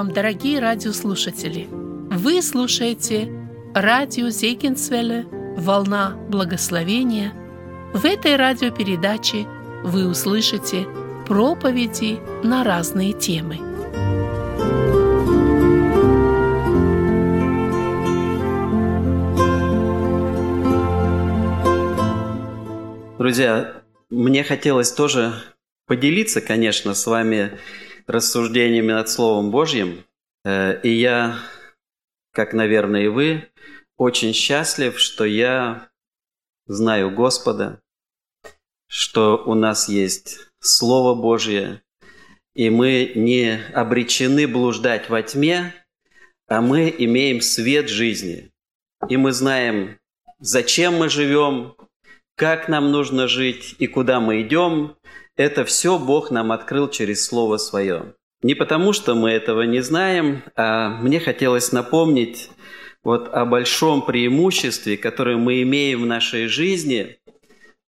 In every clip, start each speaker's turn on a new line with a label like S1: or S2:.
S1: вам, дорогие радиослушатели! Вы слушаете радио Зейкинсвелле «Волна благословения». В этой радиопередаче вы услышите проповеди на разные темы.
S2: Друзья, мне хотелось тоже поделиться, конечно, с вами рассуждениями над Словом Божьим. Э, и я, как, наверное, и вы, очень счастлив, что я знаю Господа, что у нас есть Слово Божье, и мы не обречены блуждать во тьме, а мы имеем свет жизни. И мы знаем, зачем мы живем, как нам нужно жить и куда мы идем, это все Бог нам открыл через Слово Свое. Не потому, что мы этого не знаем, а мне хотелось напомнить вот о большом преимуществе, которое мы имеем в нашей жизни,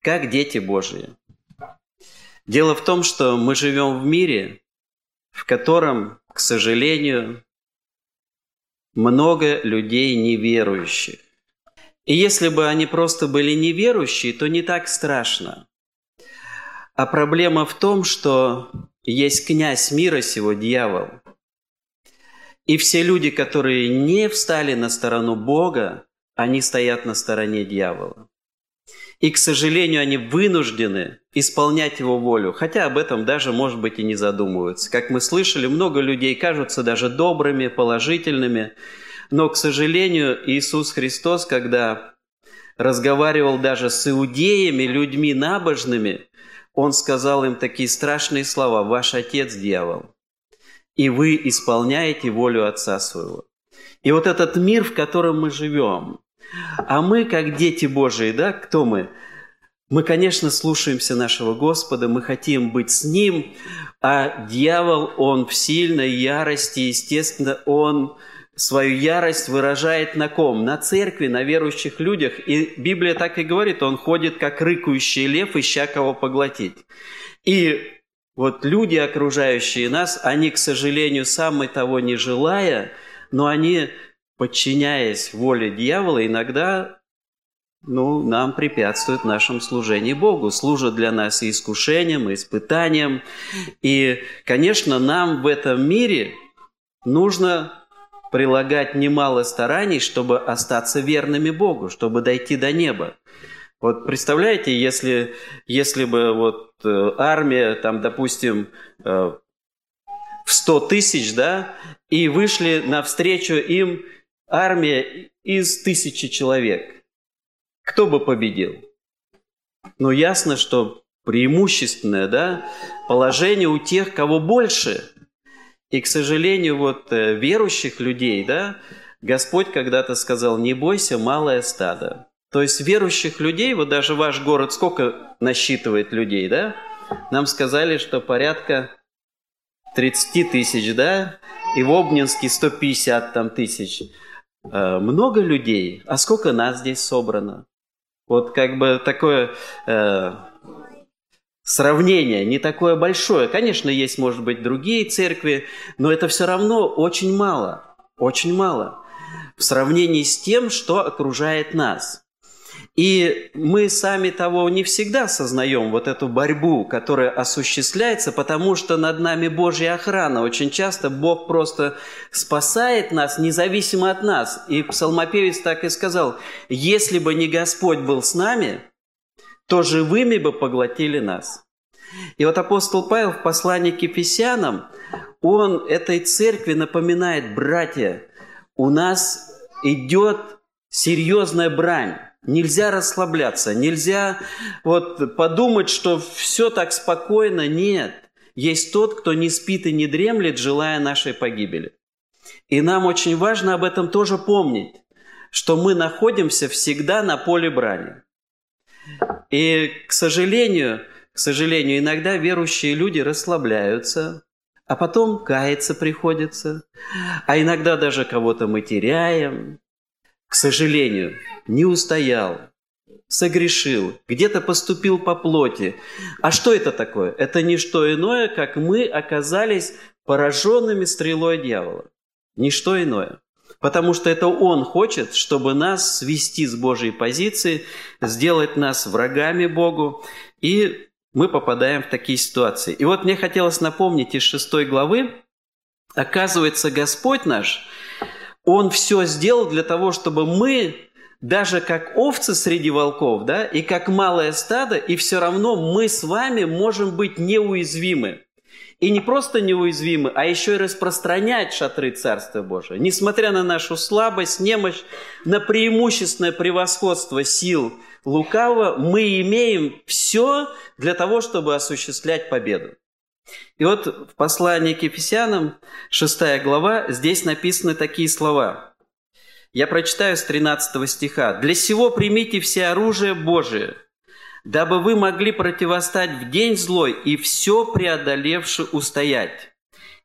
S2: как дети Божьи. Дело в том, что мы живем в мире, в котором, к сожалению, много людей неверующих. И если бы они просто были неверующие, то не так страшно. А проблема в том, что есть князь мира сего, дьявол. И все люди, которые не встали на сторону Бога, они стоят на стороне дьявола. И, к сожалению, они вынуждены исполнять его волю, хотя об этом даже, может быть, и не задумываются. Как мы слышали, много людей кажутся даже добрыми, положительными, но, к сожалению, Иисус Христос, когда разговаривал даже с иудеями, людьми набожными, Он сказал им такие страшные слова «Ваш отец – дьявол, и вы исполняете волю Отца Своего». И вот этот мир, в котором мы живем, а мы, как дети Божии, да, кто мы? Мы, конечно, слушаемся нашего Господа, мы хотим быть с Ним, а дьявол, он в сильной ярости, естественно, он свою ярость выражает на ком? На церкви, на верующих людях. И Библия так и говорит, он ходит как рыкающий лев, ища кого поглотить. И вот люди, окружающие нас, они, к сожалению, сами того не желая, но они, подчиняясь воле дьявола, иногда ну, нам препятствуют в нашем служении Богу, служат для нас и искушением, и испытанием. И, конечно, нам в этом мире нужно прилагать немало стараний, чтобы остаться верными Богу, чтобы дойти до неба. Вот представляете, если, если бы вот э, армия, там, допустим, э, в 100 тысяч, да, и вышли навстречу им армия из тысячи человек, кто бы победил? Ну, ясно, что преимущественное, да, положение у тех, кого больше – и, к сожалению, вот э, верующих людей, да, Господь когда-то сказал, не бойся, малое стадо. То есть верующих людей, вот даже ваш город сколько насчитывает людей, да? Нам сказали, что порядка 30 тысяч, да? И в Обнинске 150 там тысяч. Э, много людей. А сколько нас здесь собрано? Вот как бы такое э, сравнение не такое большое. Конечно, есть, может быть, другие церкви, но это все равно очень мало, очень мало в сравнении с тем, что окружает нас. И мы сами того не всегда сознаем, вот эту борьбу, которая осуществляется, потому что над нами Божья охрана. Очень часто Бог просто спасает нас, независимо от нас. И псалмопевец так и сказал, если бы не Господь был с нами – то живыми бы поглотили нас. И вот апостол Павел в послании к Ефесянам, он этой церкви напоминает, братья, у нас идет серьезная брань. Нельзя расслабляться, нельзя вот подумать, что все так спокойно. Нет, есть тот, кто не спит и не дремлет, желая нашей погибели. И нам очень важно об этом тоже помнить, что мы находимся всегда на поле брани. И, к сожалению, к сожалению, иногда верующие люди расслабляются, а потом каяться приходится, а иногда даже кого-то мы теряем. К сожалению, не устоял, согрешил, где-то поступил по плоти. А что это такое? Это не что иное, как мы оказались пораженными стрелой дьявола. Ничто иное. Потому что это Он хочет, чтобы нас свести с Божьей позиции, сделать нас врагами Богу, и мы попадаем в такие ситуации. И вот мне хотелось напомнить из шестой главы, оказывается, Господь наш, Он все сделал для того, чтобы мы даже как овцы среди волков, да, и как малое стадо, и все равно мы с вами можем быть неуязвимы. И не просто неуязвимы, а еще и распространять шатры Царства Божия. Несмотря на нашу слабость, немощь, на преимущественное превосходство сил лукавого, мы имеем все для того, чтобы осуществлять победу. И вот в послании к Ефесянам, 6 глава, здесь написаны такие слова. Я прочитаю с 13 стиха. «Для сего примите все оружие Божие, дабы вы могли противостать в день злой и все преодолевши устоять.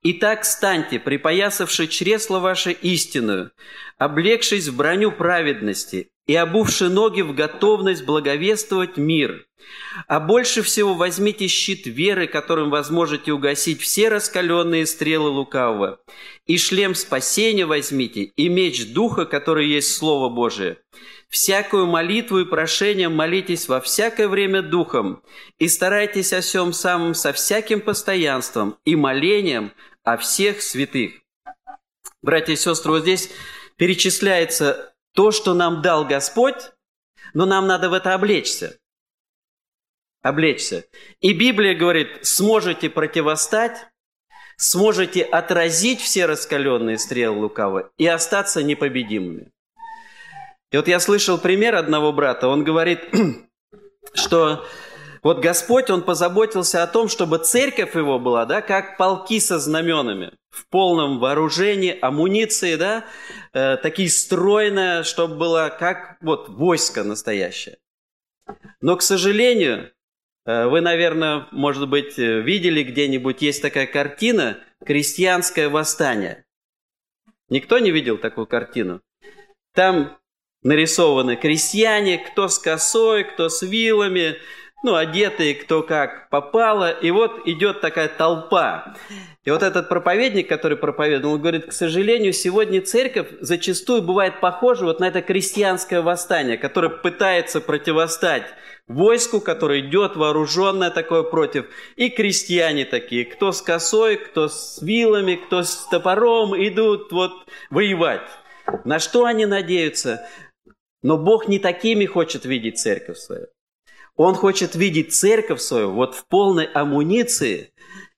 S2: Итак, станьте, припоясавши чресло ваше истинную, облегшись в броню праведности и обувши ноги в готовность благовествовать мир. А больше всего возьмите щит веры, которым возможете угасить все раскаленные стрелы лукавого, и шлем спасения возьмите, и меч Духа, который есть Слово Божие. Всякую молитву и прошение молитесь во всякое время Духом, и старайтесь о всем самом со всяким постоянством и молением о всех святых. Братья и сестры, вот здесь перечисляется то, что нам дал Господь, но нам надо в это облечься. Облечься. И Библия говорит, сможете противостать, сможете отразить все раскаленные стрелы лукавы и остаться непобедимыми. И вот я слышал пример одного брата, он говорит, что вот Господь, Он позаботился о том, чтобы церковь его была, да, как полки со знаменами, в полном вооружении, амуниции, да, э, такие стройные, чтобы было как вот войско настоящее. Но, к сожалению, э, вы, наверное, может быть, видели где-нибудь, есть такая картина «Крестьянское восстание». Никто не видел такую картину? Там нарисованы крестьяне, кто с косой, кто с вилами, ну, одетые кто как попало, и вот идет такая толпа. И вот этот проповедник, который проповедовал, говорит, к сожалению, сегодня церковь зачастую бывает похожа вот на это крестьянское восстание, которое пытается противостать войску, которое идет вооруженное такое против, и крестьяне такие, кто с косой, кто с вилами, кто с топором, идут вот воевать. На что они надеются? Но Бог не такими хочет видеть церковь свою. Он хочет видеть церковь свою вот в полной амуниции,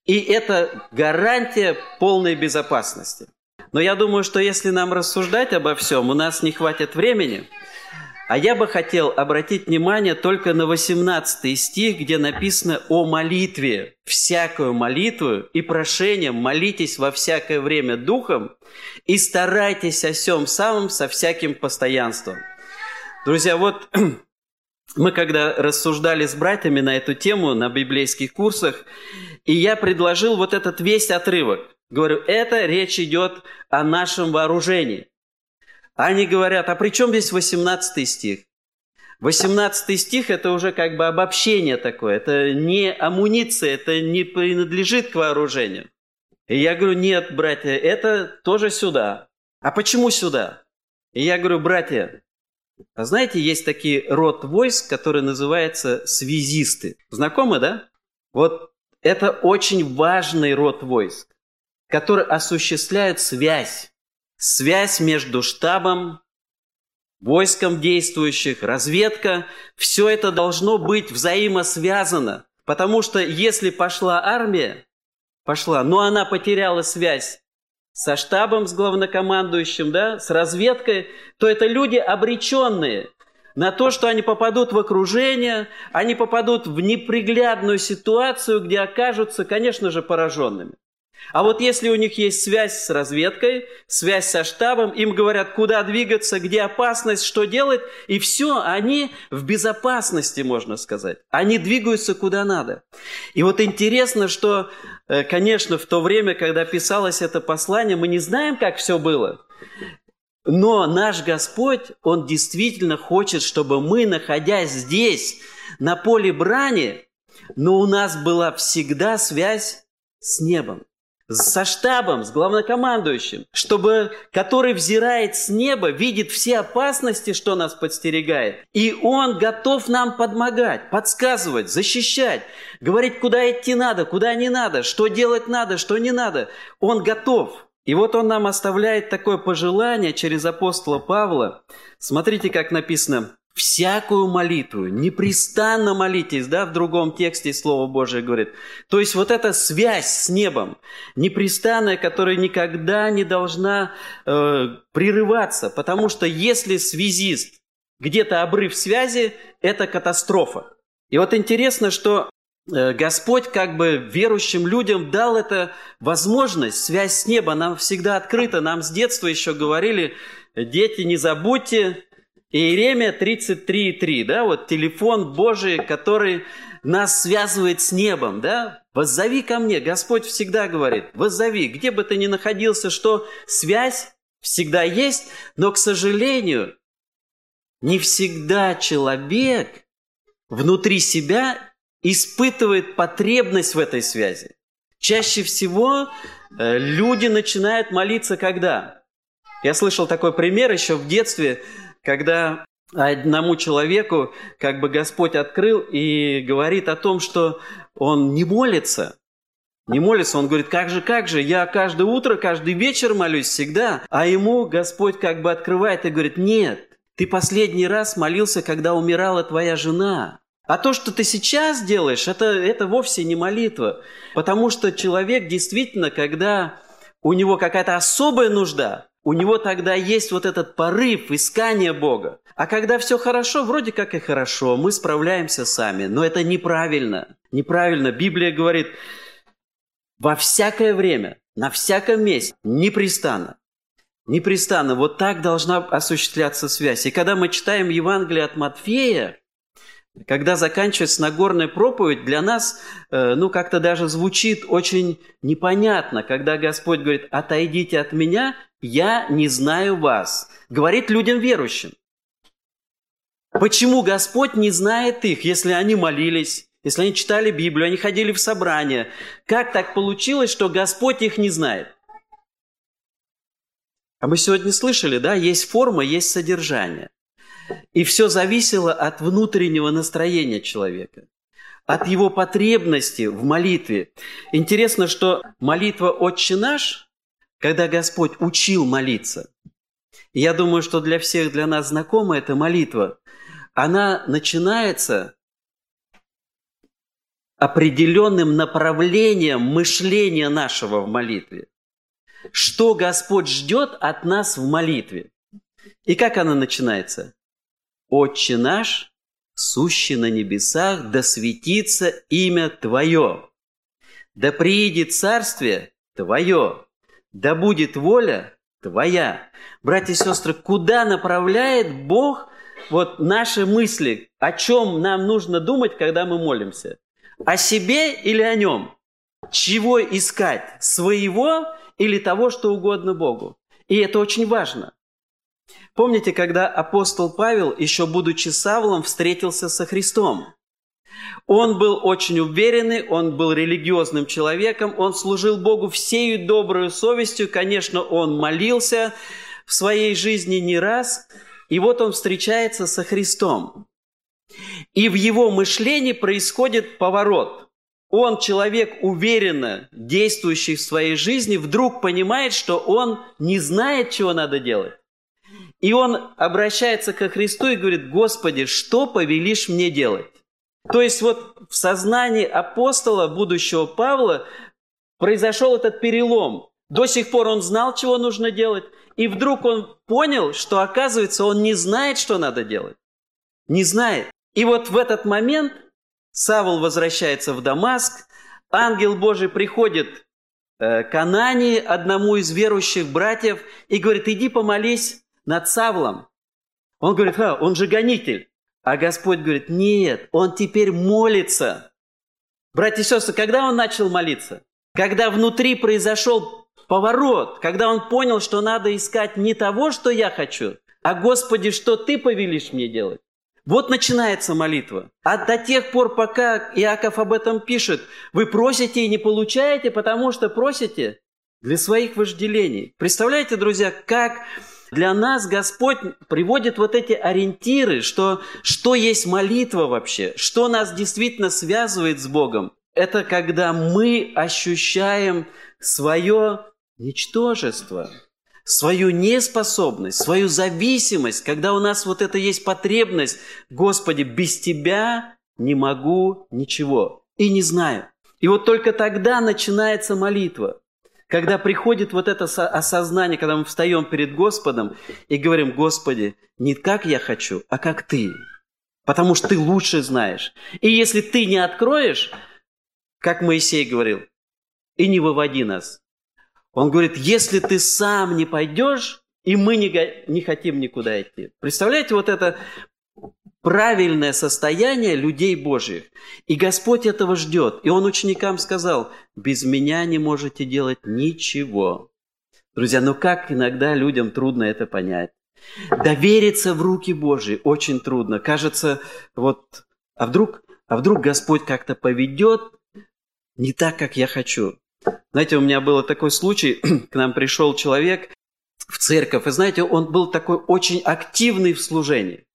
S2: и это гарантия полной безопасности. Но я думаю, что если нам рассуждать обо всем, у нас не хватит времени. А я бы хотел обратить внимание только на 18 стих, где написано о молитве. «Всякую молитву и прошением молитесь во всякое время Духом и старайтесь о всем самом со всяким постоянством». Друзья, вот мы когда рассуждали с братьями на эту тему на библейских курсах, и я предложил вот этот весь отрывок. Говорю, это речь идет о нашем вооружении. Они говорят, а при чем здесь 18 стих? 18 стих – это уже как бы обобщение такое, это не амуниция, это не принадлежит к вооружению. И я говорю, нет, братья, это тоже сюда. А почему сюда? И я говорю, братья, а знаете, есть такие род войск, который называется связисты. Знакомы, да? Вот это очень важный род войск, который осуществляет связь. Связь между штабом, войском действующих, разведка. Все это должно быть взаимосвязано. Потому что если пошла армия, пошла, но она потеряла связь со штабом, с главнокомандующим, да, с разведкой, то это люди обреченные на то, что они попадут в окружение, они попадут в неприглядную ситуацию, где окажутся, конечно же, пораженными. А вот если у них есть связь с разведкой, связь со штабом, им говорят, куда двигаться, где опасность, что делать, и все, они в безопасности, можно сказать. Они двигаются куда надо. И вот интересно, что, э, конечно, в то время, когда писалось это послание, мы не знаем, как все было. Но наш Господь, Он действительно хочет, чтобы мы, находясь здесь, на поле брани, но у нас была всегда связь с небом. Со штабом, с главнокомандующим, чтобы, который взирает с неба, видит все опасности, что нас подстерегает, и он готов нам подмогать, подсказывать, защищать, говорить, куда идти надо, куда не надо, что делать надо, что не надо. Он готов. И вот он нам оставляет такое пожелание через апостола Павла. Смотрите, как написано всякую молитву, непрестанно молитесь, да, в другом тексте Слово Божие говорит. То есть вот эта связь с небом, непрестанная, которая никогда не должна э, прерываться, потому что если связист где-то обрыв связи, это катастрофа. И вот интересно, что э, Господь как бы верующим людям дал эту возможность, связь с небом, нам всегда открыта, нам с детства еще говорили, дети, не забудьте, Иеремия 33.3, да, вот телефон Божий, который нас связывает с небом, да? Воззови ко мне, Господь всегда говорит, воззови, где бы ты ни находился, что связь всегда есть, но, к сожалению, не всегда человек внутри себя испытывает потребность в этой связи. Чаще всего э, люди начинают молиться когда? Я слышал такой пример еще в детстве – когда одному человеку как бы Господь открыл и говорит о том, что он не молится. Не молится, он говорит, как же, как же, я каждое утро, каждый вечер молюсь всегда. А ему Господь как бы открывает и говорит, нет, ты последний раз молился, когда умирала твоя жена. А то, что ты сейчас делаешь, это, это вовсе не молитва. Потому что человек действительно, когда у него какая-то особая нужда, у него тогда есть вот этот порыв искания Бога. А когда все хорошо, вроде как и хорошо, мы справляемся сами. Но это неправильно. Неправильно. Библия говорит, во всякое время, на всяком месте, непрестанно. Непрестанно. Вот так должна осуществляться связь. И когда мы читаем Евангелие от Матфея, когда заканчивается Нагорная проповедь, для нас, э, ну, как-то даже звучит очень непонятно, когда Господь говорит, отойдите от меня, я не знаю вас. Говорит людям верующим. Почему Господь не знает их, если они молились, если они читали Библию, они ходили в собрания? Как так получилось, что Господь их не знает? А мы сегодня слышали, да, есть форма, есть содержание. И все зависело от внутреннего настроения человека, от его потребности в молитве. Интересно, что молитва «Отче наш», когда Господь учил молиться, я думаю, что для всех для нас знакома эта молитва, она начинается определенным направлением мышления нашего в молитве. Что Господь ждет от нас в молитве? И как она начинается? «Отче наш, сущий на небесах, да светится имя Твое, да приидет царствие Твое, да будет воля Твоя». Братья и сестры, куда направляет Бог вот наши мысли, о чем нам нужно думать, когда мы молимся? О себе или о нем? Чего искать? Своего или того, что угодно Богу? И это очень важно. Помните, когда апостол Павел, еще будучи Савлом, встретился со Христом? Он был очень уверенный, он был религиозным человеком, он служил Богу всею добрую совестью, конечно, он молился в своей жизни не раз, и вот он встречается со Христом. И в его мышлении происходит поворот. Он, человек уверенно действующий в своей жизни, вдруг понимает, что он не знает, чего надо делать. И он обращается ко Христу и говорит, Господи, что повелишь мне делать? То есть вот в сознании апостола, будущего Павла, произошел этот перелом. До сих пор он знал, чего нужно делать, и вдруг он понял, что оказывается он не знает, что надо делать. Не знает. И вот в этот момент Савол возвращается в Дамаск, ангел Божий приходит э, к Анании, одному из верующих братьев, и говорит, иди помолись над Савлом. Он говорит, а, он же гонитель. А Господь говорит, нет, он теперь молится. Братья и сестры, когда он начал молиться? Когда внутри произошел поворот, когда он понял, что надо искать не того, что я хочу, а Господи, что Ты повелишь мне делать? Вот начинается молитва. А до тех пор, пока Иаков об этом пишет, вы просите и не получаете, потому что просите для своих вожделений. Представляете, друзья, как для нас Господь приводит вот эти ориентиры, что, что есть молитва вообще, что нас действительно связывает с Богом. Это когда мы ощущаем свое ничтожество, свою неспособность, свою зависимость, когда у нас вот это есть потребность, Господи, без Тебя не могу ничего и не знаю. И вот только тогда начинается молитва. Когда приходит вот это осознание, когда мы встаем перед Господом и говорим, Господи, не как я хочу, а как Ты. Потому что Ты лучше знаешь. И если Ты не откроешь, как Моисей говорил, и не выводи нас. Он говорит, если ты сам не пойдешь, и мы не, не хотим никуда идти. Представляете, вот это правильное состояние людей Божьих. И Господь этого ждет. И Он ученикам сказал, без меня не можете делать ничего. Друзья, ну как иногда людям трудно это понять. Довериться в руки Божьи очень трудно. Кажется, вот, а вдруг, а вдруг Господь как-то поведет не так, как я хочу. Знаете, у меня был такой случай, к нам пришел человек в церковь, и знаете, он был такой очень активный в служении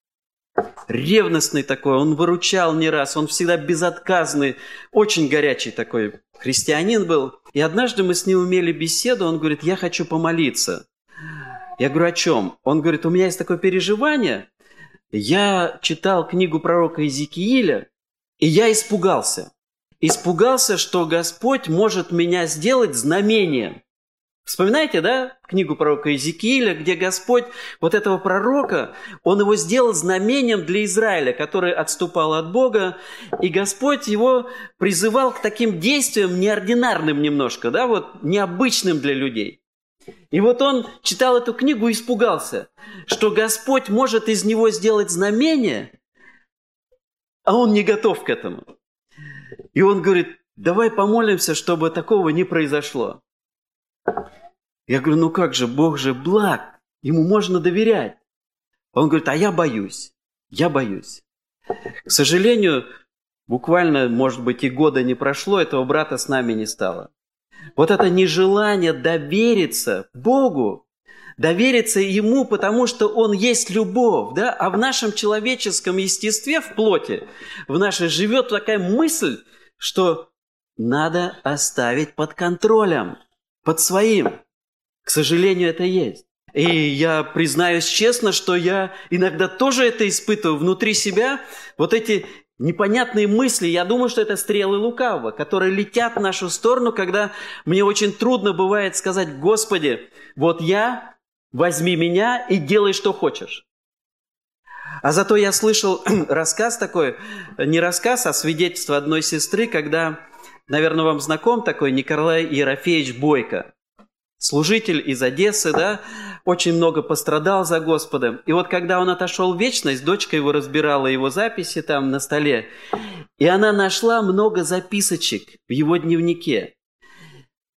S2: ревностный такой, он выручал не раз, он всегда безотказный, очень горячий такой христианин был. И однажды мы с ним имели беседу, он говорит, я хочу помолиться. Я говорю, о чем? Он говорит, у меня есть такое переживание, я читал книгу пророка Иезекииля, и я испугался. Испугался, что Господь может меня сделать знамением. Вспоминаете, да, книгу пророка Иезекииля, где Господь вот этого пророка, он его сделал знамением для Израиля, который отступал от Бога, и Господь его призывал к таким действиям неординарным немножко, да, вот необычным для людей. И вот он читал эту книгу и испугался, что Господь может из него сделать знамение, а он не готов к этому. И он говорит, давай помолимся, чтобы такого не произошло. Я говорю, ну как же, Бог же благ, ему можно доверять. Он говорит, а я боюсь, я боюсь. К сожалению, буквально, может быть, и года не прошло, этого брата с нами не стало. Вот это нежелание довериться Богу, довериться Ему, потому что Он есть любовь, да? А в нашем человеческом естестве, в плоти, в нашей живет такая мысль, что надо оставить под контролем, под своим. К сожалению, это есть. И я признаюсь честно, что я иногда тоже это испытываю внутри себя. Вот эти непонятные мысли, я думаю, что это стрелы лукавого, которые летят в нашу сторону, когда мне очень трудно бывает сказать, Господи, вот я, возьми меня и делай, что хочешь. А зато я слышал рассказ такой, не рассказ, а свидетельство одной сестры, когда, наверное, вам знаком такой Николай Ерофеевич Бойко служитель из Одессы, да, очень много пострадал за Господом. И вот когда он отошел в вечность, дочка его разбирала его записи там на столе, и она нашла много записочек в его дневнике.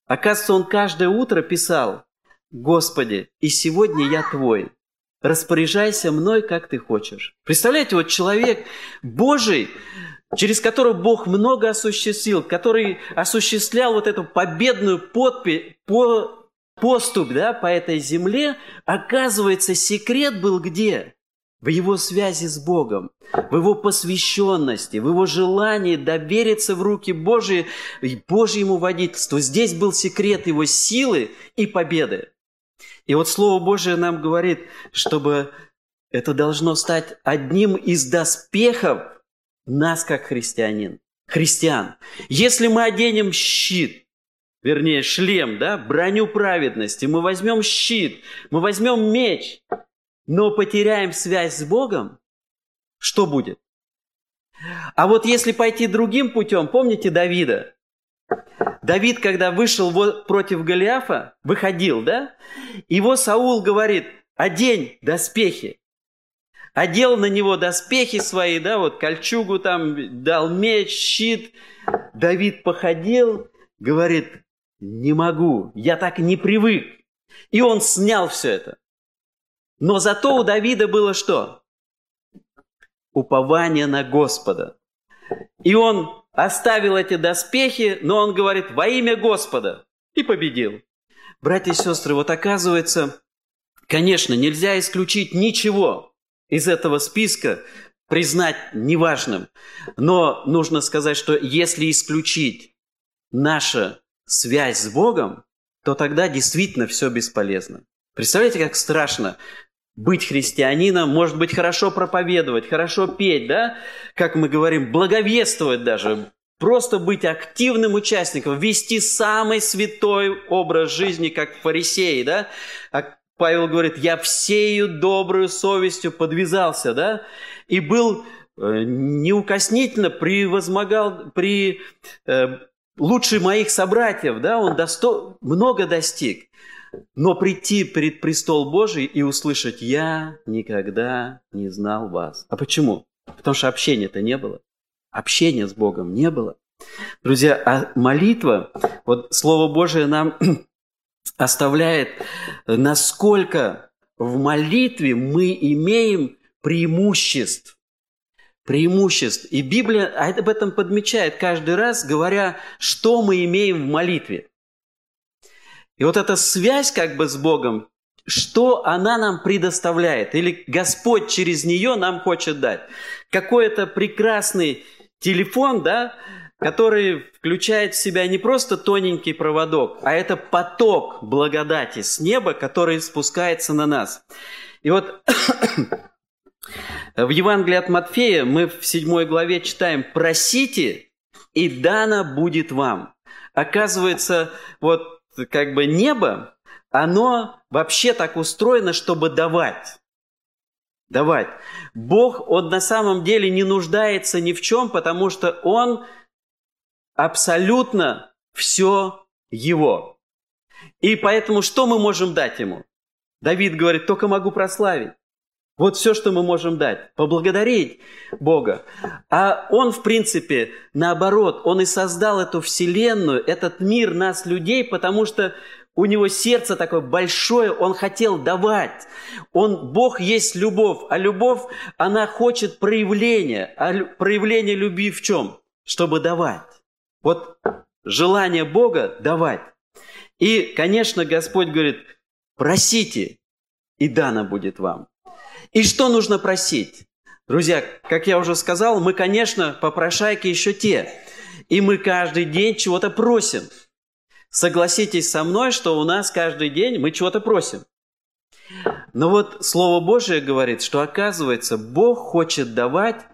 S2: Оказывается, он каждое утро писал, «Господи, и сегодня я Твой, распоряжайся мной, как Ты хочешь». Представляете, вот человек Божий, через которого Бог много осуществил, который осуществлял вот эту победную подпись, по, поступ да, по этой земле, оказывается, секрет был где? В его связи с Богом, в его посвященности, в его желании довериться в руки Божьи, Божьему водительству. Здесь был секрет его силы и победы. И вот Слово Божие нам говорит, чтобы это должно стать одним из доспехов нас, как христианин, христиан. Если мы оденем щит – вернее, шлем, да, броню праведности, мы возьмем щит, мы возьмем меч, но потеряем связь с Богом, что будет? А вот если пойти другим путем, помните Давида? Давид, когда вышел против Голиафа, выходил, да? Его Саул говорит, одень доспехи. Одел на него доспехи свои, да, вот кольчугу там, дал меч, щит. Давид походил, говорит, не могу, я так не привык. И он снял все это. Но зато у Давида было что? упование на Господа. И он оставил эти доспехи, но он говорит во имя Господа и победил. Братья и сестры, вот оказывается, конечно, нельзя исключить ничего из этого списка, признать неважным. Но нужно сказать, что если исключить наша связь с Богом, то тогда действительно все бесполезно. Представляете, как страшно быть христианином, может быть, хорошо проповедовать, хорошо петь, да, как мы говорим, благовествовать даже, просто быть активным участником, вести самый святой образ жизни, как фарисеи, да. А Павел говорит, я всею добрую совестью подвязался, да, и был э, неукоснительно превозмогал, при э, лучший моих собратьев, да, он досто, много достиг. Но прийти перед престол Божий и услышать «Я никогда не знал вас». А почему? Потому что общения-то не было. Общения с Богом не было. Друзья, а молитва, вот Слово Божие нам оставляет, насколько в молитве мы имеем преимуществ. Преимуществ. И Библия об этом подмечает каждый раз, говоря, что мы имеем в молитве. И вот эта связь как бы с Богом, что она нам предоставляет, или Господь через нее нам хочет дать. Какой-то прекрасный телефон, да, который включает в себя не просто тоненький проводок, а это поток благодати с неба, который спускается на нас. И вот в Евангелии от Матфея мы в 7 главе читаем «Просите, и дано будет вам». Оказывается, вот как бы небо, оно вообще так устроено, чтобы давать. Давать. Бог, Он на самом деле не нуждается ни в чем, потому что Он абсолютно все Его. И поэтому что мы можем дать Ему? Давид говорит, только могу прославить. Вот все, что мы можем дать. Поблагодарить Бога. А Он, в принципе, наоборот, Он и создал эту вселенную, этот мир, нас, людей, потому что у него сердце такое большое, он хотел давать. Он, Бог есть любовь, а любовь, она хочет проявления. А проявление любви в чем? Чтобы давать. Вот желание Бога давать. И, конечно, Господь говорит, просите, и дано будет вам. И что нужно просить? Друзья, как я уже сказал, мы, конечно, попрошайки еще те. И мы каждый день чего-то просим. Согласитесь со мной, что у нас каждый день мы чего-то просим. Но вот Слово Божие говорит, что оказывается, Бог хочет давать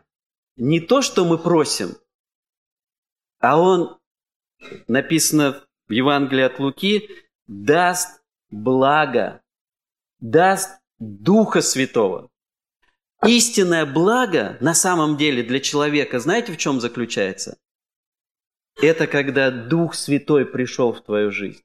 S2: не то, что мы просим, а Он, написано в Евангелии от Луки, даст благо, даст Духа Святого. Истинное благо на самом деле для человека, знаете, в чем заключается? Это когда Дух Святой пришел в твою жизнь.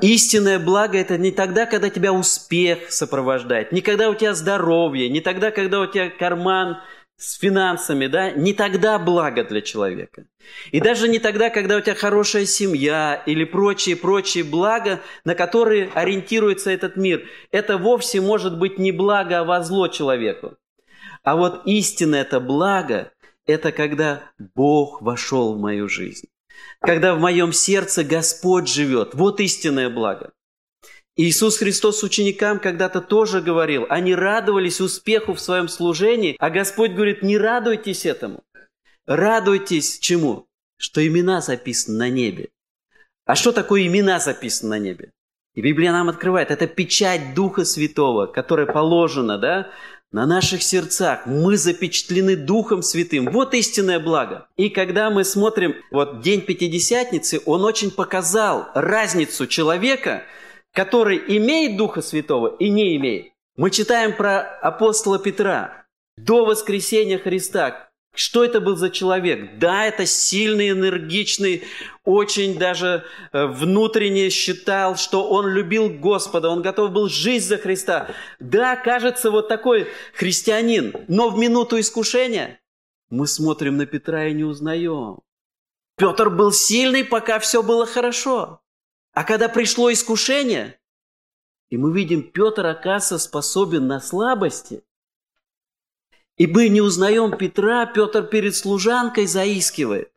S2: Истинное благо – это не тогда, когда тебя успех сопровождает, не когда у тебя здоровье, не тогда, когда у тебя карман с финансами, да, не тогда благо для человека. И даже не тогда, когда у тебя хорошая семья или прочие-прочие блага, на которые ориентируется этот мир. Это вовсе может быть не благо, а во зло человеку. А вот истинное это благо – это когда Бог вошел в мою жизнь. Когда в моем сердце Господь живет. Вот истинное благо. Иисус Христос ученикам когда-то тоже говорил, они радовались успеху в своем служении, а Господь говорит, не радуйтесь этому. Радуйтесь чему? Что имена записаны на небе. А что такое имена записаны на небе? И Библия нам открывает, это печать Духа Святого, которая положена, да, на наших сердцах. Мы запечатлены Духом Святым. Вот истинное благо. И когда мы смотрим, вот День Пятидесятницы, он очень показал разницу человека – который имеет Духа Святого и не имеет. Мы читаем про апостола Петра до воскресения Христа. Что это был за человек? Да, это сильный, энергичный, очень даже э, внутренне считал, что он любил Господа, он готов был жить за Христа. Да, кажется, вот такой христианин, но в минуту искушения мы смотрим на Петра и не узнаем. Петр был сильный, пока все было хорошо. А когда пришло искушение, и мы видим, Петр, оказывается, способен на слабости, И мы не узнаем Петра, Петр перед служанкой заискивает.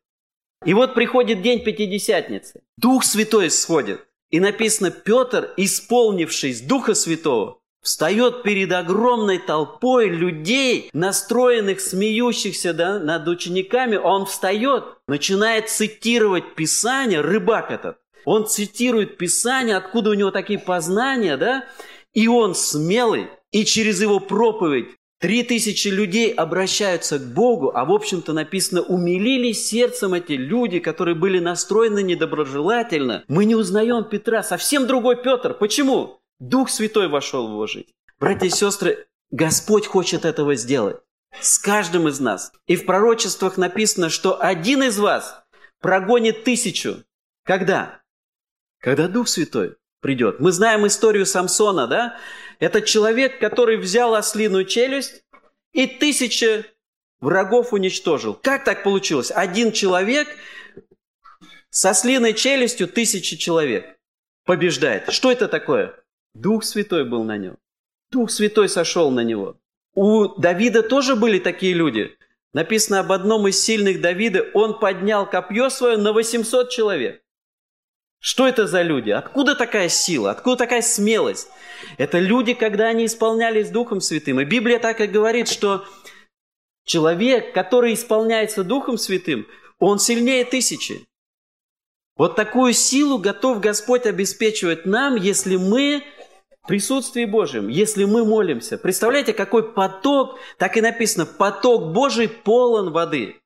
S2: И вот приходит день Пятидесятницы. Дух Святой сходит. И написано, Петр, исполнившись Духа Святого, встает перед огромной толпой людей, настроенных, смеющихся да, над учениками. Он встает, начинает цитировать Писание, рыбак этот. Он цитирует Писание, откуда у него такие познания, да? И он смелый, и через его проповедь Три тысячи людей обращаются к Богу, а в общем-то написано, умилились сердцем эти люди, которые были настроены недоброжелательно. Мы не узнаем Петра, совсем другой Петр. Почему? Дух Святой вошел в его жизнь. Братья и сестры, Господь хочет этого сделать с каждым из нас. И в пророчествах написано, что один из вас прогонит тысячу. Когда? Когда Дух Святой придет. Мы знаем историю Самсона, да? Это человек, который взял ослиную челюсть и тысячи врагов уничтожил. Как так получилось? Один человек с ослиной челюстью тысячи человек побеждает. Что это такое? Дух Святой был на нем. Дух Святой сошел на него. У Давида тоже были такие люди. Написано об одном из сильных Давида, он поднял копье свое на 800 человек. Что это за люди? Откуда такая сила? Откуда такая смелость? Это люди, когда они исполнялись Духом Святым. И Библия так и говорит, что человек, который исполняется Духом Святым, он сильнее тысячи. Вот такую силу готов Господь обеспечивать нам, если мы в присутствии Божьем, если мы молимся. Представляете, какой поток, так и написано, поток Божий полон воды.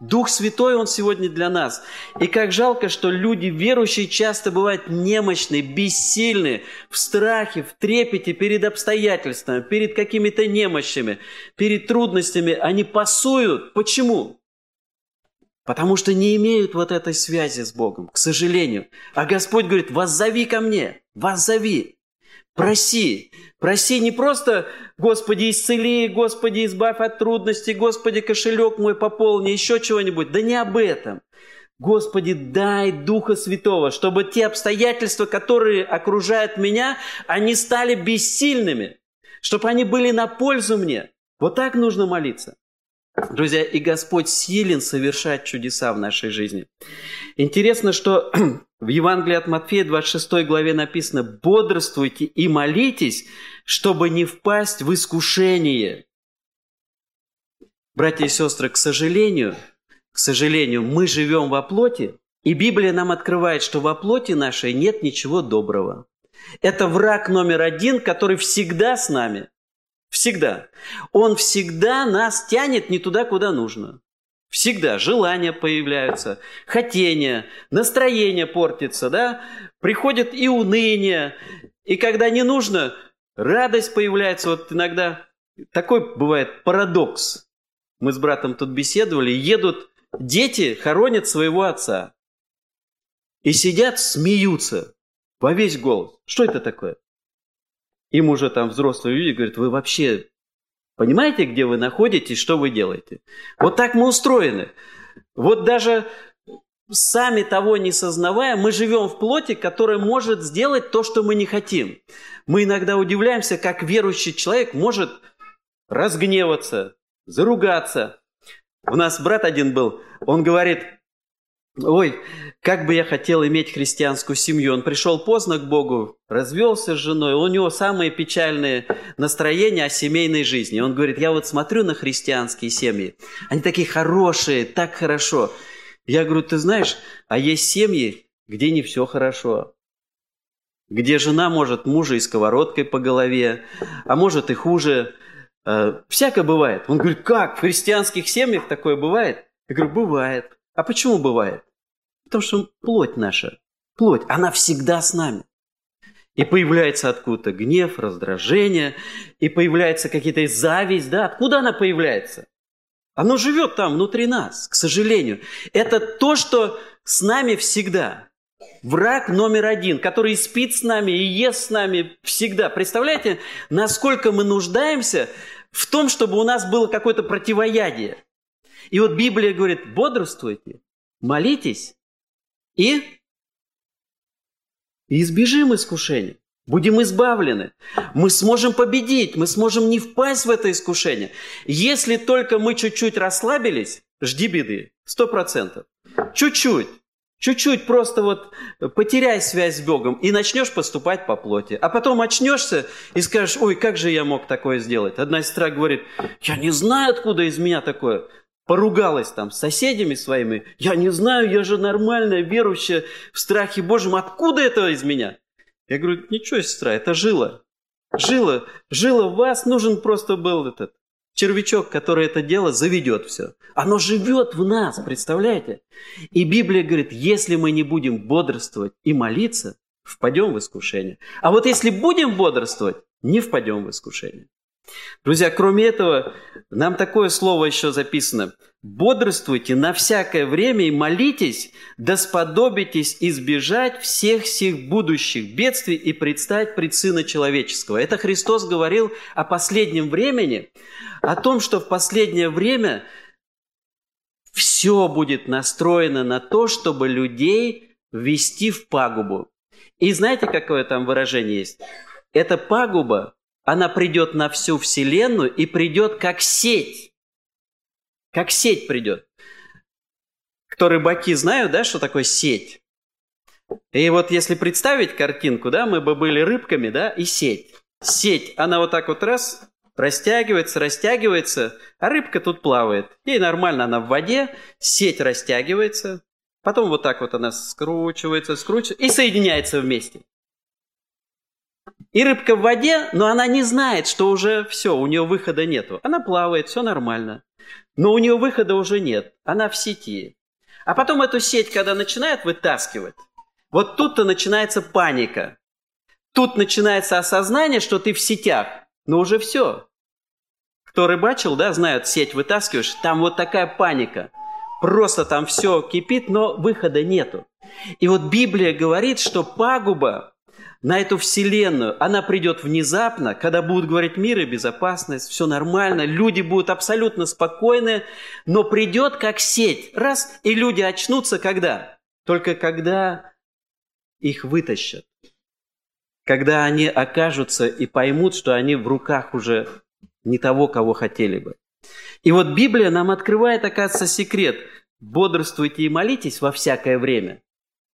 S2: Дух Святой, Он сегодня для нас. И как жалко, что люди верующие часто бывают немощны, бессильны, в страхе, в трепете перед обстоятельствами, перед какими-то немощами, перед трудностями. Они пасуют. Почему? Потому что не имеют вот этой связи с Богом, к сожалению. А Господь говорит, воззови ко мне, воззови, проси, Проси не просто «Господи, исцели», «Господи, избавь от трудностей», «Господи, кошелек мой пополни», еще чего-нибудь. Да не об этом. Господи, дай Духа Святого, чтобы те обстоятельства, которые окружают меня, они стали бессильными, чтобы они были на пользу мне. Вот так нужно молиться. Друзья, и Господь силен совершать чудеса в нашей жизни. Интересно, что в Евангелии от Матфея 26 главе написано «Бодрствуйте и молитесь, чтобы не впасть в искушение». Братья и сестры, к сожалению, к сожалению, мы живем во плоти, и Библия нам открывает, что во плоти нашей нет ничего доброго. Это враг номер один, который всегда с нами. Всегда. Он всегда нас тянет не туда, куда нужно. Всегда желания появляются, хотение, настроение портится, да? Приходит и уныние, и когда не нужно, радость появляется. Вот иногда такой бывает парадокс. Мы с братом тут беседовали, едут дети, хоронят своего отца. И сидят, смеются во весь голос. Что это такое? Им уже там взрослые люди говорят, вы вообще понимаете, где вы находитесь, что вы делаете? Вот так мы устроены. Вот даже сами того не сознавая, мы живем в плоти, которая может сделать то, что мы не хотим. Мы иногда удивляемся, как верующий человек может разгневаться, заругаться. У нас брат один был, он говорит, ой, как бы я хотел иметь христианскую семью. Он пришел поздно к Богу, развелся с женой, у него самые печальные настроения о семейной жизни. Он говорит, я вот смотрю на христианские семьи, они такие хорошие, так хорошо. Я говорю, ты знаешь, а есть семьи, где не все хорошо. Где жена может мужа и сковородкой по голове, а может и хуже. Э, всякое бывает. Он говорит, как, в христианских семьях такое бывает? Я говорю, бывает. А почему бывает? Потому что плоть наша, плоть, она всегда с нами. И появляется откуда-то гнев, раздражение, и появляется какие-то зависть, да, откуда она появляется? Оно живет там, внутри нас, к сожалению. Это то, что с нами всегда. Враг номер один, который спит с нами и ест с нами всегда. Представляете, насколько мы нуждаемся в том, чтобы у нас было какое-то противоядие. И вот Библия говорит, бодрствуйте, молитесь, и избежим искушения. будем избавлены. Мы сможем победить, мы сможем не впасть в это искушение. Если только мы чуть-чуть расслабились, жди беды, сто процентов. Чуть-чуть. Чуть-чуть просто вот потеряй связь с Богом и начнешь поступать по плоти. А потом очнешься и скажешь, ой, как же я мог такое сделать? Одна сестра говорит, я не знаю, откуда из меня такое. Поругалась там с соседями своими. Я не знаю, я же нормальная, верующая в страхе Божьем. Откуда это из меня? Я говорю, ничего, сестра, это жила. Жила, жила в вас, нужен просто был этот червячок, который это дело заведет все. Оно живет в нас, представляете? И Библия говорит, если мы не будем бодрствовать и молиться, впадем в искушение. А вот если будем бодрствовать, не впадем в искушение. Друзья, кроме этого, нам такое слово еще записано. «Бодрствуйте на всякое время и молитесь, да сподобитесь избежать всех сих будущих бедствий и предстать пред Сына Человеческого». Это Христос говорил о последнем времени, о том, что в последнее время все будет настроено на то, чтобы людей ввести в пагубу. И знаете, какое там выражение есть? Это пагуба она придет на всю Вселенную и придет как сеть. Как сеть придет. Кто рыбаки знают, да, что такое сеть? И вот если представить картинку, да, мы бы были рыбками, да, и сеть. Сеть, она вот так вот раз, растягивается, растягивается, а рыбка тут плавает. Ей нормально, она в воде, сеть растягивается, потом вот так вот она скручивается, скручивается и соединяется вместе. И рыбка в воде, но она не знает, что уже все, у нее выхода нету. Она плавает, все нормально. Но у нее выхода уже нет, она в сети. А потом эту сеть, когда начинает вытаскивать, вот тут-то начинается паника. Тут начинается осознание, что ты в сетях, но уже все. Кто рыбачил, да, знают, сеть вытаскиваешь, там вот такая паника. Просто там все кипит, но выхода нету. И вот Библия говорит, что пагуба на эту вселенную, она придет внезапно, когда будут говорить мир и безопасность, все нормально, люди будут абсолютно спокойны, но придет как сеть, раз, и люди очнутся когда? Только когда их вытащат. Когда они окажутся и поймут, что они в руках уже не того, кого хотели бы. И вот Библия нам открывает, оказывается, секрет. Бодрствуйте и молитесь во всякое время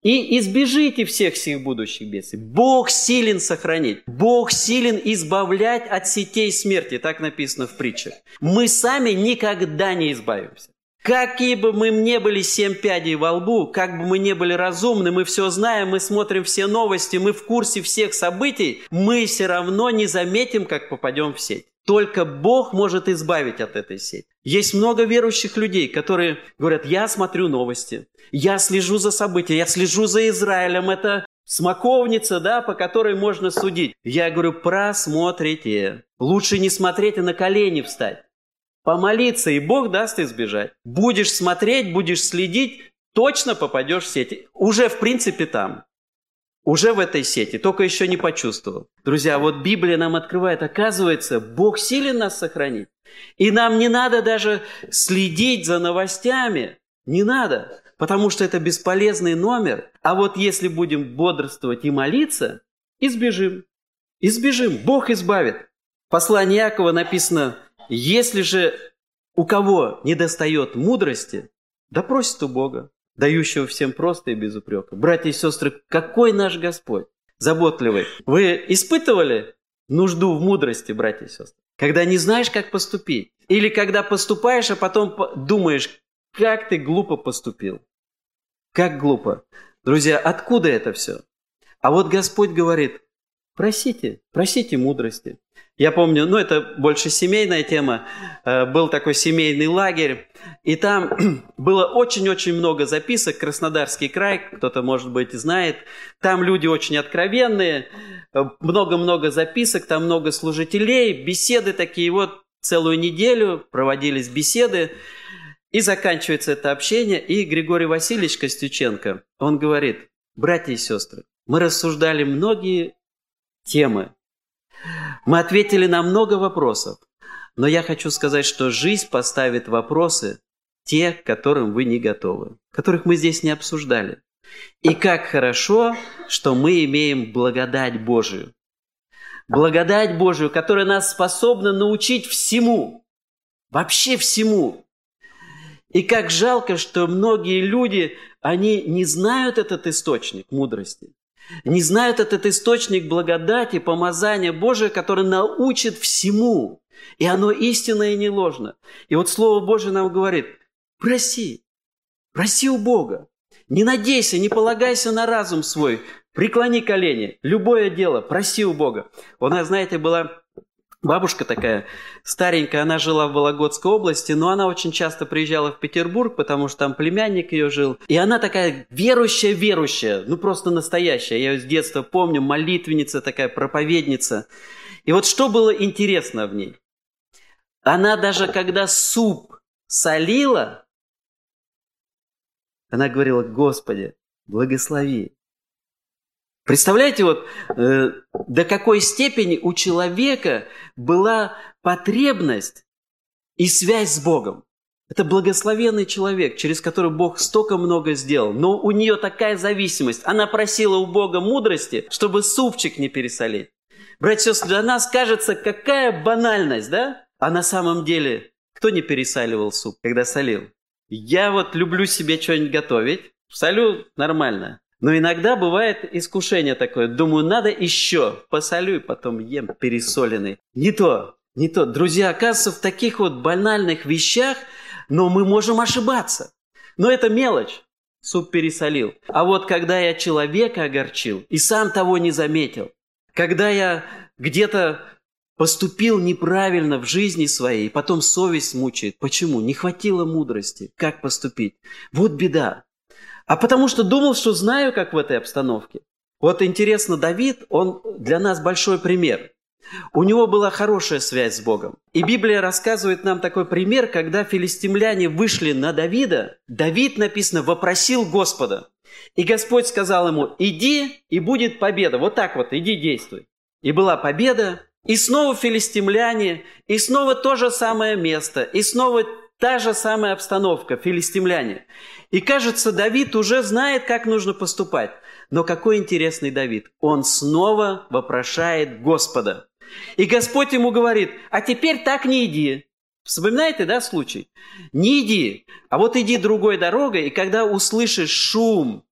S2: и избежите всех сих будущих бедствий. Бог силен сохранить. Бог силен избавлять от сетей смерти. Так написано в притчах. Мы сами никогда не избавимся. Какие бы мы не были семь пядей во лбу, как бы мы не были разумны, мы все знаем, мы смотрим все новости, мы в курсе всех событий, мы все равно не заметим, как попадем в сеть. Только Бог может избавить от этой сети. Есть много верующих людей, которые говорят, я смотрю новости, я слежу за событиями, я слежу за Израилем, это смоковница, да, по которой можно судить. Я говорю, просмотрите. Лучше не смотреть, а на колени встать. Помолиться, и Бог даст избежать. Будешь смотреть, будешь следить, точно попадешь в сети. Уже, в принципе, там уже в этой сети, только еще не почувствовал. Друзья, вот Библия нам открывает, оказывается, Бог силен нас сохранить. И нам не надо даже следить за новостями, не надо, потому что это бесполезный номер. А вот если будем бодрствовать и молиться, избежим. Избежим, Бог избавит. В послании Якова написано, если же у кого не достает мудрости, да просит у Бога, дающего всем просто и без упрека. Братья и сестры, какой наш Господь заботливый. Вы испытывали нужду в мудрости, братья и сестры? Когда не знаешь, как поступить. Или когда поступаешь, а потом думаешь, как ты глупо поступил. Как глупо. Друзья, откуда это все? А вот Господь говорит, просите, просите мудрости. Я помню, ну это больше семейная тема, э, был такой семейный лагерь, и там было очень-очень много записок, Краснодарский край, кто-то, может быть, знает. Там люди очень откровенные, э, много-много записок, там много служителей, беседы такие. Вот целую неделю проводились беседы, и заканчивается это общение, и Григорий Васильевич Костюченко, он говорит, братья и сестры, мы рассуждали многие темы, мы ответили на много вопросов, но я хочу сказать, что жизнь поставит вопросы, те, к которым вы не готовы, которых мы здесь не обсуждали. И как хорошо, что мы имеем благодать Божию. Благодать Божию, которая нас способна научить всему. Вообще всему. И как жалко, что многие люди, они не знают этот источник мудрости. Не знают этот источник благодати, помазания Божия, который научит всему. И оно истинно и не ложно. И вот Слово Божие нам говорит, проси, проси у Бога. Не надейся, не полагайся на разум свой. Преклони колени. Любое дело, проси у Бога. У нас, знаете, была Бабушка такая старенькая, она жила в Вологодской области, но она очень часто приезжала в Петербург, потому что там племянник ее жил. И она такая верующая-верующая, ну просто настоящая. Я ее с детства помню, молитвенница такая, проповедница. И вот что было интересно в ней? Она даже когда суп солила, она говорила, Господи, благослови. Представляете, вот э, до какой степени у человека была потребность и связь с Богом. Это благословенный человек, через который Бог столько много сделал. Но у нее такая зависимость. Она просила у Бога мудрости, чтобы супчик не пересолить. Братья и сестры, для нас кажется, какая банальность, да? А на самом деле, кто не пересаливал суп, когда солил? Я вот люблю себе что-нибудь готовить. Солю нормально. Но иногда бывает искушение такое. Думаю, надо еще. Посолю и потом ем пересоленный. Не то, не то. Друзья, оказывается, в таких вот банальных вещах, но мы можем ошибаться. Но это мелочь. Суп пересолил. А вот когда я человека огорчил и сам того не заметил, когда я где-то поступил неправильно в жизни своей, потом совесть мучает. Почему? Не хватило мудрости. Как поступить? Вот беда а потому что думал, что знаю, как в этой обстановке. Вот интересно, Давид, он для нас большой пример. У него была хорошая связь с Богом. И Библия рассказывает нам такой пример, когда филистимляне вышли на Давида, Давид, написано, вопросил Господа. И Господь сказал ему, иди, и будет победа. Вот так вот, иди действуй. И была победа, и снова филистимляне, и снова то же самое место, и снова та же самая обстановка, филистимляне. И кажется, Давид уже знает, как нужно поступать. Но какой интересный Давид. Он снова вопрошает Господа. И Господь ему говорит, а теперь так не иди. Вспоминаете, да, случай? Не иди, а вот иди другой дорогой, и когда услышишь шум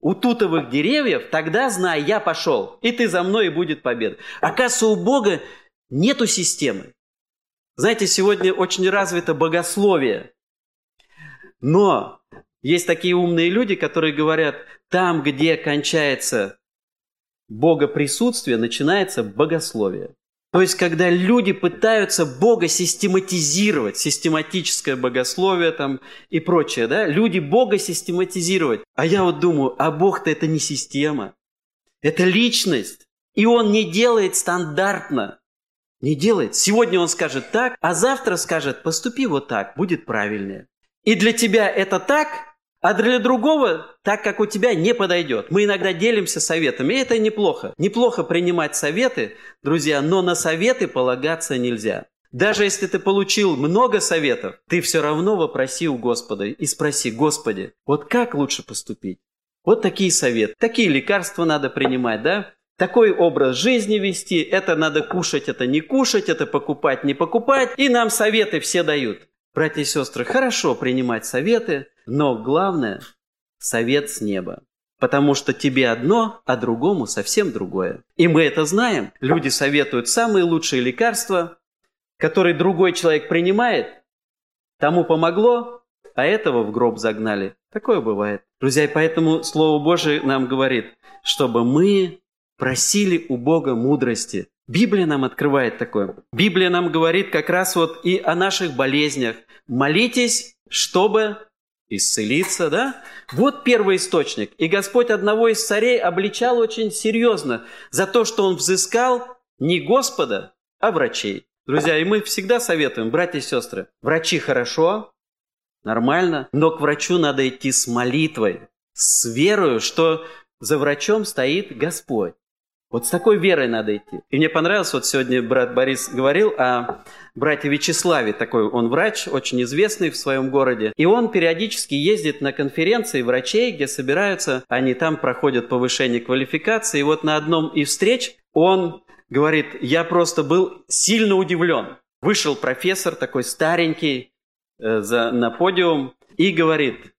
S2: у тутовых деревьев, тогда знай, я пошел, и ты за мной, и будет победа. Оказывается, у Бога нету системы. Знаете, сегодня очень развито богословие. Но есть такие умные люди, которые говорят, там, где кончается богоприсутствие, начинается богословие. То есть, когда люди пытаются Бога систематизировать, систематическое богословие там и прочее, да, люди Бога систематизировать. А я вот думаю, а Бог-то это не система, это личность. И Он не делает стандартно. Не делает. Сегодня Он скажет так, а завтра скажет, поступи вот так, будет правильнее. И для тебя это так, а для другого, так как у тебя не подойдет. Мы иногда делимся советами, и это неплохо. Неплохо принимать советы, друзья, но на советы полагаться нельзя. Даже если ты получил много советов, ты все равно вопроси у Господа и спроси, Господи, вот как лучше поступить? Вот такие советы, такие лекарства надо принимать, да? Такой образ жизни вести, это надо кушать, это не кушать, это покупать, не покупать. И нам советы все дают. Братья и сестры, хорошо принимать советы, но главное – совет с неба. Потому что тебе одно, а другому совсем другое. И мы это знаем. Люди советуют самые лучшие лекарства, которые другой человек принимает. Тому помогло, а этого в гроб загнали. Такое бывает. Друзья, и поэтому Слово Божие нам говорит, чтобы мы просили у Бога мудрости, Библия нам открывает такое. Библия нам говорит как раз вот и о наших болезнях. Молитесь, чтобы исцелиться, да? Вот первый источник. И Господь одного из царей обличал очень серьезно за то, что он взыскал не Господа, а врачей. Друзья, и мы всегда советуем, братья и сестры, врачи хорошо, нормально, но к врачу надо идти с молитвой, с верою, что за врачом стоит Господь. Вот с такой верой надо идти. И мне понравилось, вот сегодня брат Борис говорил о брате Вячеславе, такой он врач, очень известный в своем городе. И он периодически ездит на конференции врачей, где собираются, они там проходят повышение квалификации. И вот на одном из встреч он говорит, я просто был сильно удивлен. Вышел профессор такой старенький э, за, на подиум и говорит,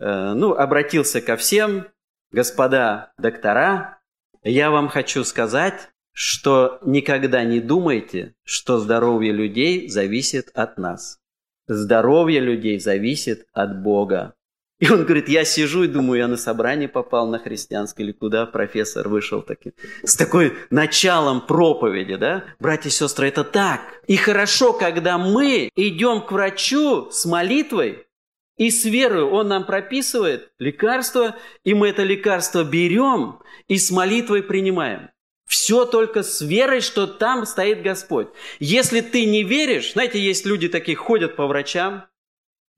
S2: э, ну, обратился ко всем, господа доктора, я вам хочу сказать, что никогда не думайте, что здоровье людей зависит от нас. Здоровье людей зависит от Бога. И он говорит, я сижу и думаю, я на собрание попал на христианское или куда профессор вышел таким. С такой началом проповеди, да? Братья и сестры, это так. И хорошо, когда мы идем к врачу с молитвой, и с верой Он нам прописывает лекарство, и мы это лекарство берем и с молитвой принимаем. Все только с верой, что там стоит Господь. Если ты не веришь, знаете, есть люди такие, ходят по врачам,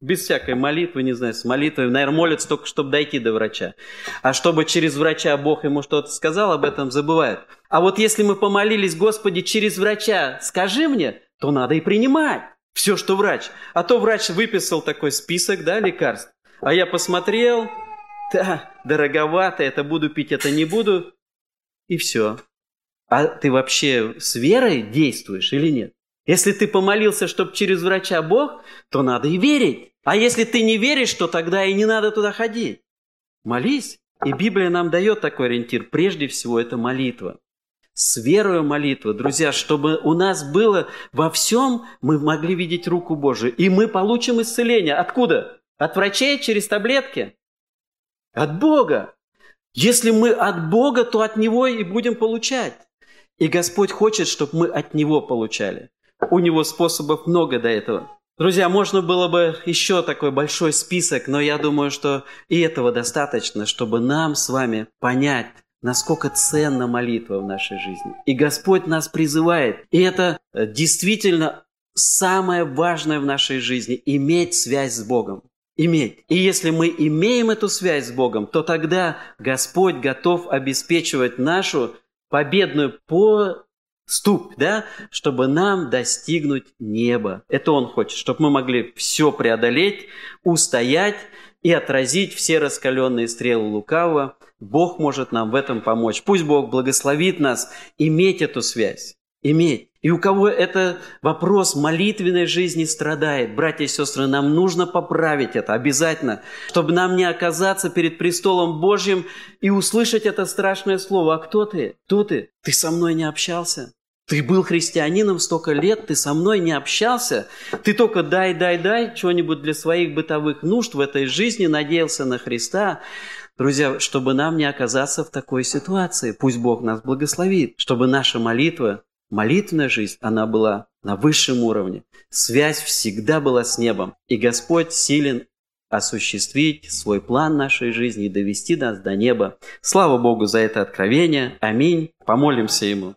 S2: без всякой молитвы, не знаю, с молитвой, наверное, молятся только, чтобы дойти до врача. А чтобы через врача Бог ему что-то сказал, об этом забывают. А вот если мы помолились, Господи, через врача скажи мне, то надо и принимать все, что врач. А то врач выписал такой список, да, лекарств. А я посмотрел, да, дороговато, это буду пить, это не буду. И все. А ты вообще с верой действуешь или нет? Если ты помолился, чтобы через врача Бог, то надо и верить. А если ты не веришь, то тогда и не надо туда ходить. Молись. И Библия нам дает такой ориентир. Прежде всего, это молитва. С верою молитва. Друзья, чтобы у нас было во всем, мы могли видеть руку Божию. И мы получим исцеление. Откуда? От врачей через таблетки? От Бога. Если мы от Бога, то от Него и будем получать. И Господь хочет, чтобы мы от Него получали. У Него способов много до этого. Друзья, можно было бы еще такой большой список, но я думаю, что и этого достаточно, чтобы нам с вами понять, насколько ценна молитва в нашей жизни. И Господь нас призывает. И это э, действительно самое важное в нашей жизни – иметь связь с Богом. Иметь. И если мы имеем эту связь с Богом, то тогда Господь готов обеспечивать нашу победную поступь, да, чтобы нам достигнуть неба. Это Он хочет, чтобы мы могли все преодолеть, устоять и отразить все раскаленные стрелы лукавого. Бог может нам в этом помочь. Пусть Бог благословит нас иметь эту связь иметь. И у кого это вопрос молитвенной жизни страдает, братья и сестры, нам нужно поправить это обязательно, чтобы нам не оказаться перед престолом Божьим и услышать это страшное слово. А кто ты? Кто ты? Ты со мной не общался? Ты был христианином столько лет, ты со мной не общался. Ты только дай, дай, дай что-нибудь для своих бытовых нужд в этой жизни, надеялся на Христа. Друзья, чтобы нам не оказаться в такой ситуации, пусть Бог нас благословит, чтобы наша молитва Молитвенная жизнь, она была на высшем уровне. Связь всегда была с небом. И Господь силен осуществить свой план нашей жизни и довести нас до неба. Слава Богу за это откровение. Аминь. Помолимся Ему.